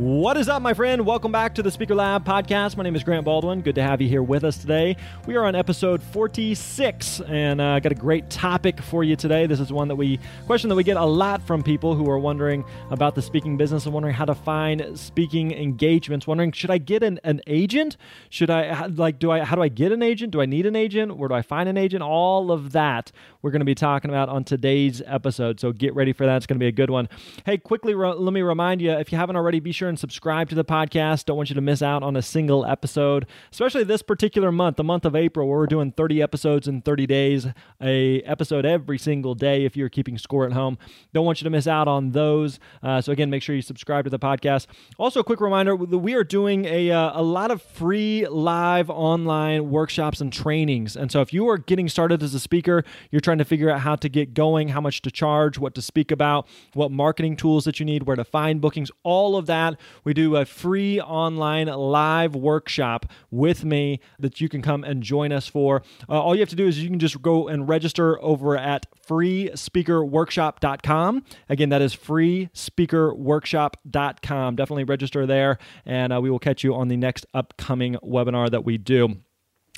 What is up, my friend? Welcome back to the Speaker Lab podcast. My name is Grant Baldwin. Good to have you here with us today. We are on episode 46, and I uh, got a great topic for you today. This is one that we question that we get a lot from people who are wondering about the speaking business and wondering how to find speaking engagements. Wondering, should I get an, an agent? Should I like? Do I? How do I get an agent? Do I need an agent? Where do I find an agent? All of that we're going to be talking about on today's episode. So get ready for that. It's going to be a good one. Hey, quickly, re- let me remind you if you haven't already, be sure and subscribe to the podcast. Don't want you to miss out on a single episode, especially this particular month, the month of April, where we're doing 30 episodes in 30 days, a episode every single day if you're keeping score at home. Don't want you to miss out on those. Uh, so again, make sure you subscribe to the podcast. Also, a quick reminder: we are doing a uh, a lot of free live online workshops and trainings. And so if you are getting started as a speaker, you're trying to figure out how to get going, how much to charge, what to speak about, what marketing tools that you need, where to find bookings, all of that we do a free online live workshop with me that you can come and join us for. Uh, all you have to do is you can just go and register over at freespeakerworkshop.com. Again, that is freespeakerworkshop.com. Definitely register there, and uh, we will catch you on the next upcoming webinar that we do.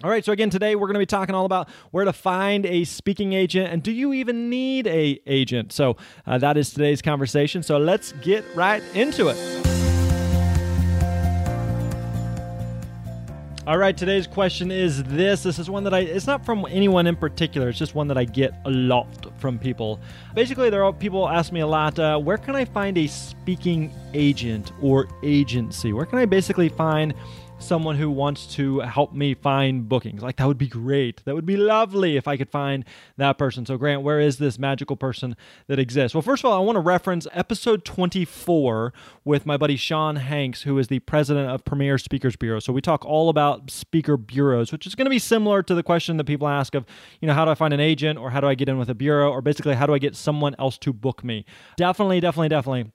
All right, so again, today we're going to be talking all about where to find a speaking agent and do you even need a agent? So uh, that is today's conversation. So let's get right into it. All right, today's question is this. This is one that I, it's not from anyone in particular, it's just one that I get a lot from people. Basically, there are people ask me a lot, uh, where can I find a speaking agent or agency? Where can I basically find someone who wants to help me find bookings. Like, that would be great. That would be lovely if I could find that person. So, Grant, where is this magical person that exists? Well, first of all, I want to reference episode 24 with my buddy Sean Hanks, who is the president of Premier Speakers Bureau. So, we talk all about speaker bureaus, which is going to be similar to the question that people ask of, you know, how do I find an agent or how do I get in with a bureau or basically how do I get someone else to book me? Definitely, definitely, definitely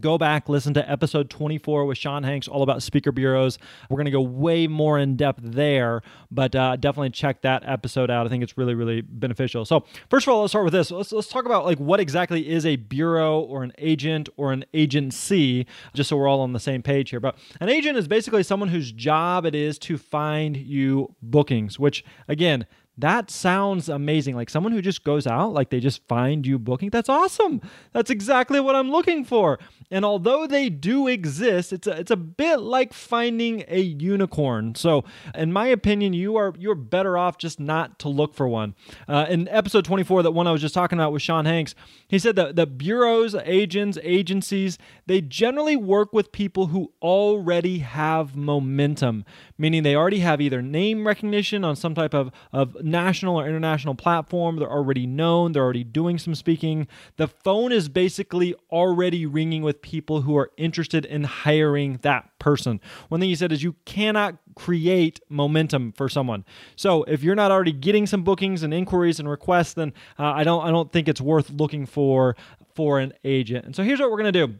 Go back, listen to episode 24 with Sean Hanks, all about speaker bureaus. We're going to go way more in depth there, but uh, definitely check that episode out. I think it's really, really beneficial. So, first of all, let's start with this. Let's, let's talk about like what exactly is a bureau or an agent or an agency, just so we're all on the same page here. But an agent is basically someone whose job it is to find you bookings, which again, that sounds amazing. Like someone who just goes out, like they just find you booking. That's awesome. That's exactly what I'm looking for. And although they do exist, it's a, it's a bit like finding a unicorn. So, in my opinion, you are you're better off just not to look for one. Uh, in episode 24, that one I was just talking about with Sean Hanks, he said that the bureaus, agents, agencies, they generally work with people who already have momentum, meaning they already have either name recognition on some type of, of national or international platform. They're already known. They're already doing some speaking. The phone is basically already ringing with people who are interested in hiring that person. One thing he said is you cannot create momentum for someone. So if you're not already getting some bookings and inquiries and requests, then uh, I don't I don't think it's worth looking for for an agent. And so here's what we're gonna do.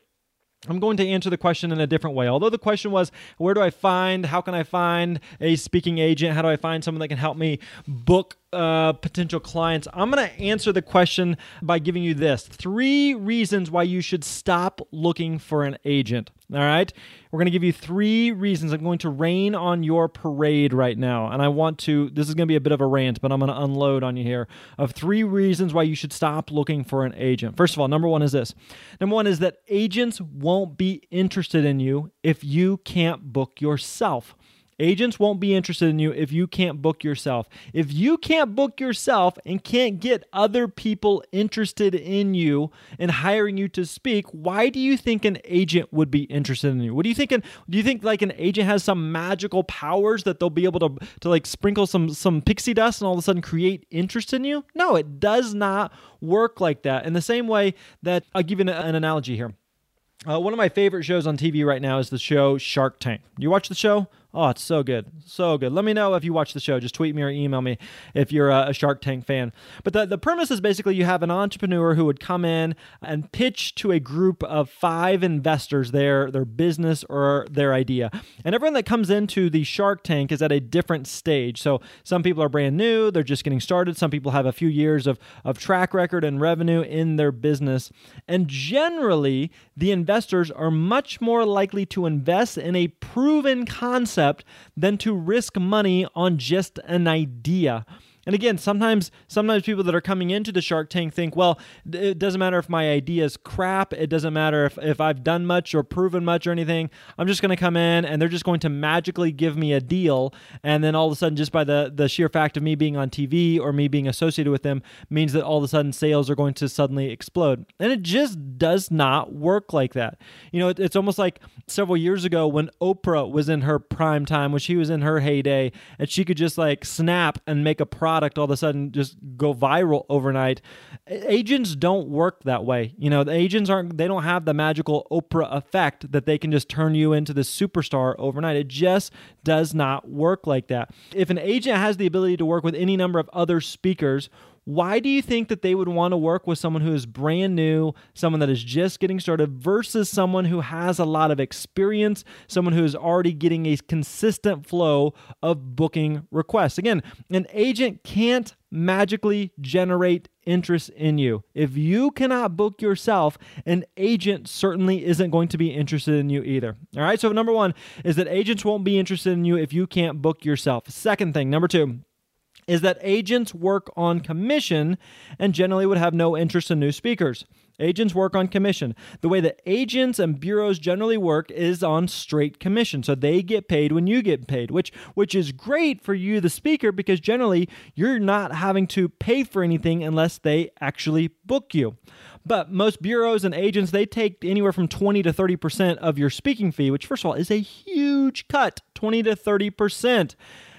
I'm going to answer the question in a different way. Although the question was, where do I find, how can I find a speaking agent? How do I find someone that can help me book uh, potential clients? I'm going to answer the question by giving you this three reasons why you should stop looking for an agent. All right. We're going to give you three reasons. I'm going to rain on your parade right now. And I want to, this is going to be a bit of a rant, but I'm going to unload on you here of three reasons why you should stop looking for an agent. First of all, number one is this number one is that agents won't be interested in you if you can't book yourself. Agents won't be interested in you if you can't book yourself. If you can't book yourself and can't get other people interested in you and hiring you to speak, why do you think an agent would be interested in you? What do you think? do you think like an agent has some magical powers that they'll be able to to like sprinkle some some pixie dust and all of a sudden create interest in you? No, it does not work like that. In the same way that I'll give you an, an analogy here. Uh, one of my favorite shows on TV right now is the show Shark Tank. You watch the show? Oh, it's so good. So good. Let me know if you watch the show. Just tweet me or email me if you're a, Shark Tank fan. But the, the premise is basically you have an entrepreneur who would come in and pitch to a group of five investors their, their business or their idea. And everyone that comes into the Shark Tank is at a different stage. So some people are brand new, they're just getting started. Some people have a few years of, of track record and revenue in their business. And generally, the investors are much more likely to invest in a proven concept concept than to risk money on just an idea. And again, sometimes sometimes people that are coming into the Shark Tank think, well, it doesn't matter if my idea is crap. It doesn't matter if, if I've done much or proven much or anything. I'm just going to come in and they're just going to magically give me a deal. And then all of a sudden, just by the, the sheer fact of me being on TV or me being associated with them, means that all of a sudden sales are going to suddenly explode. And it just does not work like that. You know, it, it's almost like several years ago when Oprah was in her prime time, when she was in her heyday, and she could just like snap and make a profit product all of a sudden just go viral overnight. Agents don't work that way. You know, the agents aren't, they don't have the magical Oprah effect that they can just turn you into this superstar overnight. It just does not work like that. If an agent has the ability to work with any number of other speakers, why do you think that they would want to work with someone who is brand new, someone that is just getting started, versus someone who has a lot of experience, someone who is already getting a consistent flow of booking requests? Again, an agent can't magically generate interest in you. If you cannot book yourself, an agent certainly isn't going to be interested in you either. All right, so number one is that agents won't be interested in you if you can't book yourself. Second thing, number two, is that agents work on commission and generally would have no interest in new speakers. Agents work on commission. The way that agents and bureaus generally work is on straight commission. So they get paid when you get paid, which which is great for you the speaker because generally you're not having to pay for anything unless they actually book you. But most bureaus and agents they take anywhere from 20 to 30% of your speaking fee, which first of all is a huge cut, 20 to 30%.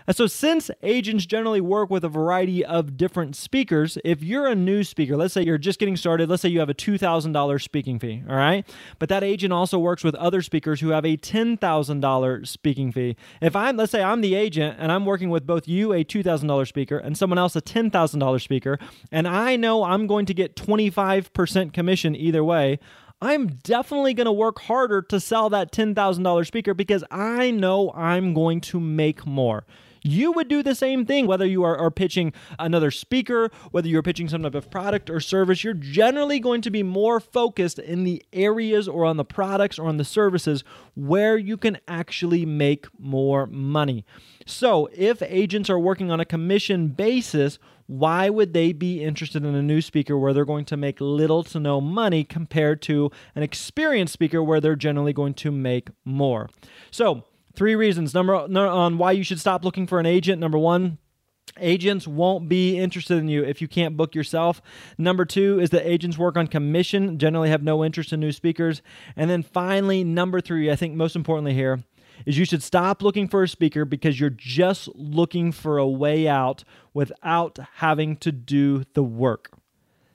And so, since agents generally work with a variety of different speakers, if you're a new speaker, let's say you're just getting started, let's say you have a $2,000 speaking fee, all right? But that agent also works with other speakers who have a $10,000 speaking fee. If I'm, let's say I'm the agent and I'm working with both you, a $2,000 speaker, and someone else, a $10,000 speaker, and I know I'm going to get 25% commission either way, I'm definitely going to work harder to sell that $10,000 speaker because I know I'm going to make more. You would do the same thing, whether you are, are pitching another speaker, whether you're pitching some type of product or service. You're generally going to be more focused in the areas or on the products or on the services where you can actually make more money. So, if agents are working on a commission basis, why would they be interested in a new speaker where they're going to make little to no money compared to an experienced speaker where they're generally going to make more? So, Three reasons. Number on why you should stop looking for an agent. Number one, Agents won't be interested in you if you can't book yourself. Number two is that agents work on commission, generally have no interest in new speakers. And then finally, number three, I think most importantly here, is you should stop looking for a speaker because you're just looking for a way out without having to do the work.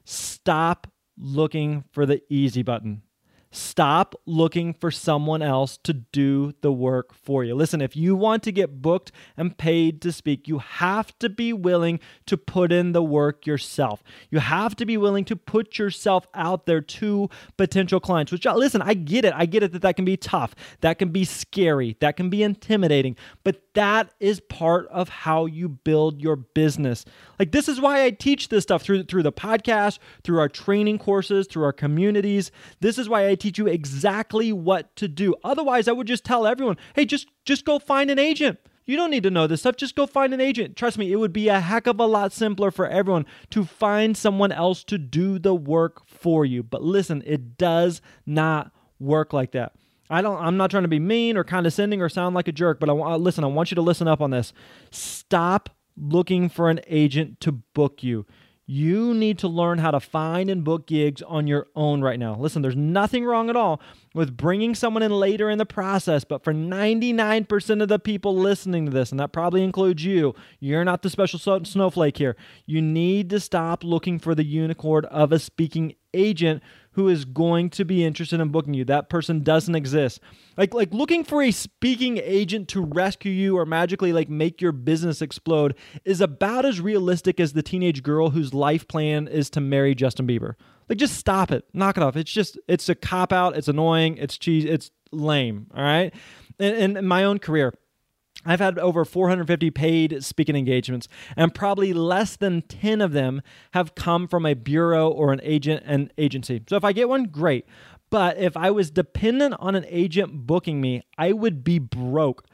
Stop looking for the easy button. Stop looking for someone else to do the work for you. Listen, if you want to get booked and paid to speak, you have to be willing to put in the work yourself. You have to be willing to put yourself out there to potential clients. Which, listen, I get it. I get it that that can be tough, that can be scary, that can be intimidating, but that is part of how you build your business. Like this is why I teach this stuff through through the podcast, through our training courses, through our communities. This is why I teach you exactly what to do. Otherwise, I would just tell everyone, "Hey, just just go find an agent." You don't need to know this stuff. Just go find an agent. Trust me, it would be a heck of a lot simpler for everyone to find someone else to do the work for you. But listen, it does not work like that. I don't I'm not trying to be mean or condescending or sound like a jerk, but I want listen, I want you to listen up on this. Stop looking for an agent to book you. You need to learn how to find and book gigs on your own right now. Listen, there's nothing wrong at all with bringing someone in later in the process, but for 99% of the people listening to this, and that probably includes you, you're not the special snowflake here. You need to stop looking for the unicorn of a speaking agent who is going to be interested in booking you. That person doesn't exist. Like like looking for a speaking agent to rescue you or magically like make your business explode is about as realistic as the teenage girl whose life plan is to marry Justin Bieber. Like just stop it. Knock it off. It's just it's a cop out, it's annoying, it's cheese, it's lame, all right? And in my own career, I've had over 450 paid speaking engagements, and probably less than 10 of them have come from a bureau or an agent and agency. So if I get one, great. But if I was dependent on an agent booking me, I would be broke.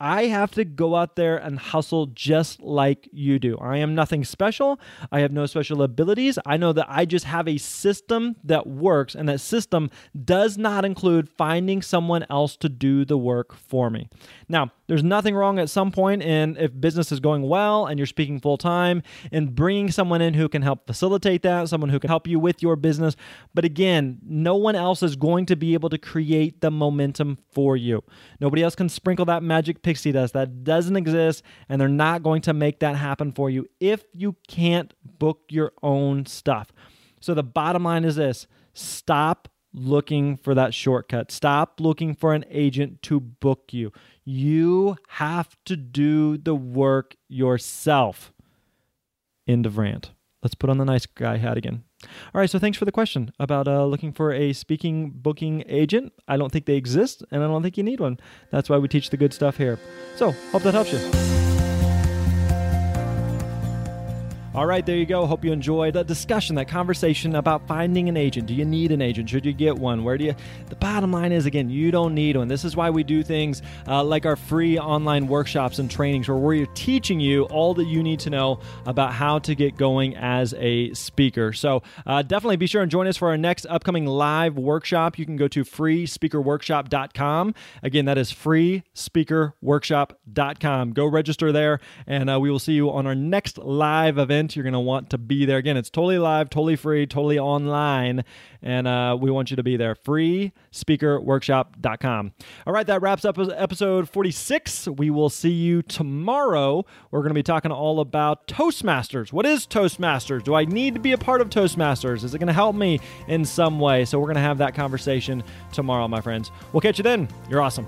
I have to go out there and hustle just like you do. I am nothing special. I have no special abilities. I know that I just have a system that works, and that system does not include finding someone else to do the work for me. Now, there's nothing wrong at some point in if business is going well and you're speaking full time and bringing someone in who can help facilitate that, someone who can help you with your business. But again, no one else is going to be able to create the momentum for you. Nobody else can sprinkle that magic pixie dust. That doesn't exist, and they're not going to make that happen for you if you can't book your own stuff. So the bottom line is this stop looking for that shortcut. Stop looking for an agent to book you. You have to do the work yourself. End of rant. Let's put on the nice guy hat again. All right, so thanks for the question about uh, looking for a speaking booking agent. I don't think they exist, and I don't think you need one. That's why we teach the good stuff here. So, hope that helps you. All right, there you go. Hope you enjoyed that discussion, that conversation about finding an agent. Do you need an agent? Should you get one? Where do you? The bottom line is again, you don't need one. This is why we do things uh, like our free online workshops and trainings where we're teaching you all that you need to know about how to get going as a speaker. So uh, definitely be sure and join us for our next upcoming live workshop. You can go to freespeakerworkshop.com. Again, that is freespeakerworkshop.com. Go register there, and uh, we will see you on our next live event event. You're going to want to be there. Again, it's totally live, totally free, totally online. And uh, we want you to be there. Freespeakerworkshop.com. All right, that wraps up episode 46. We will see you tomorrow. We're going to be talking all about Toastmasters. What is Toastmasters? Do I need to be a part of Toastmasters? Is it going to help me in some way? So we're going to have that conversation tomorrow, my friends. We'll catch you then. You're awesome.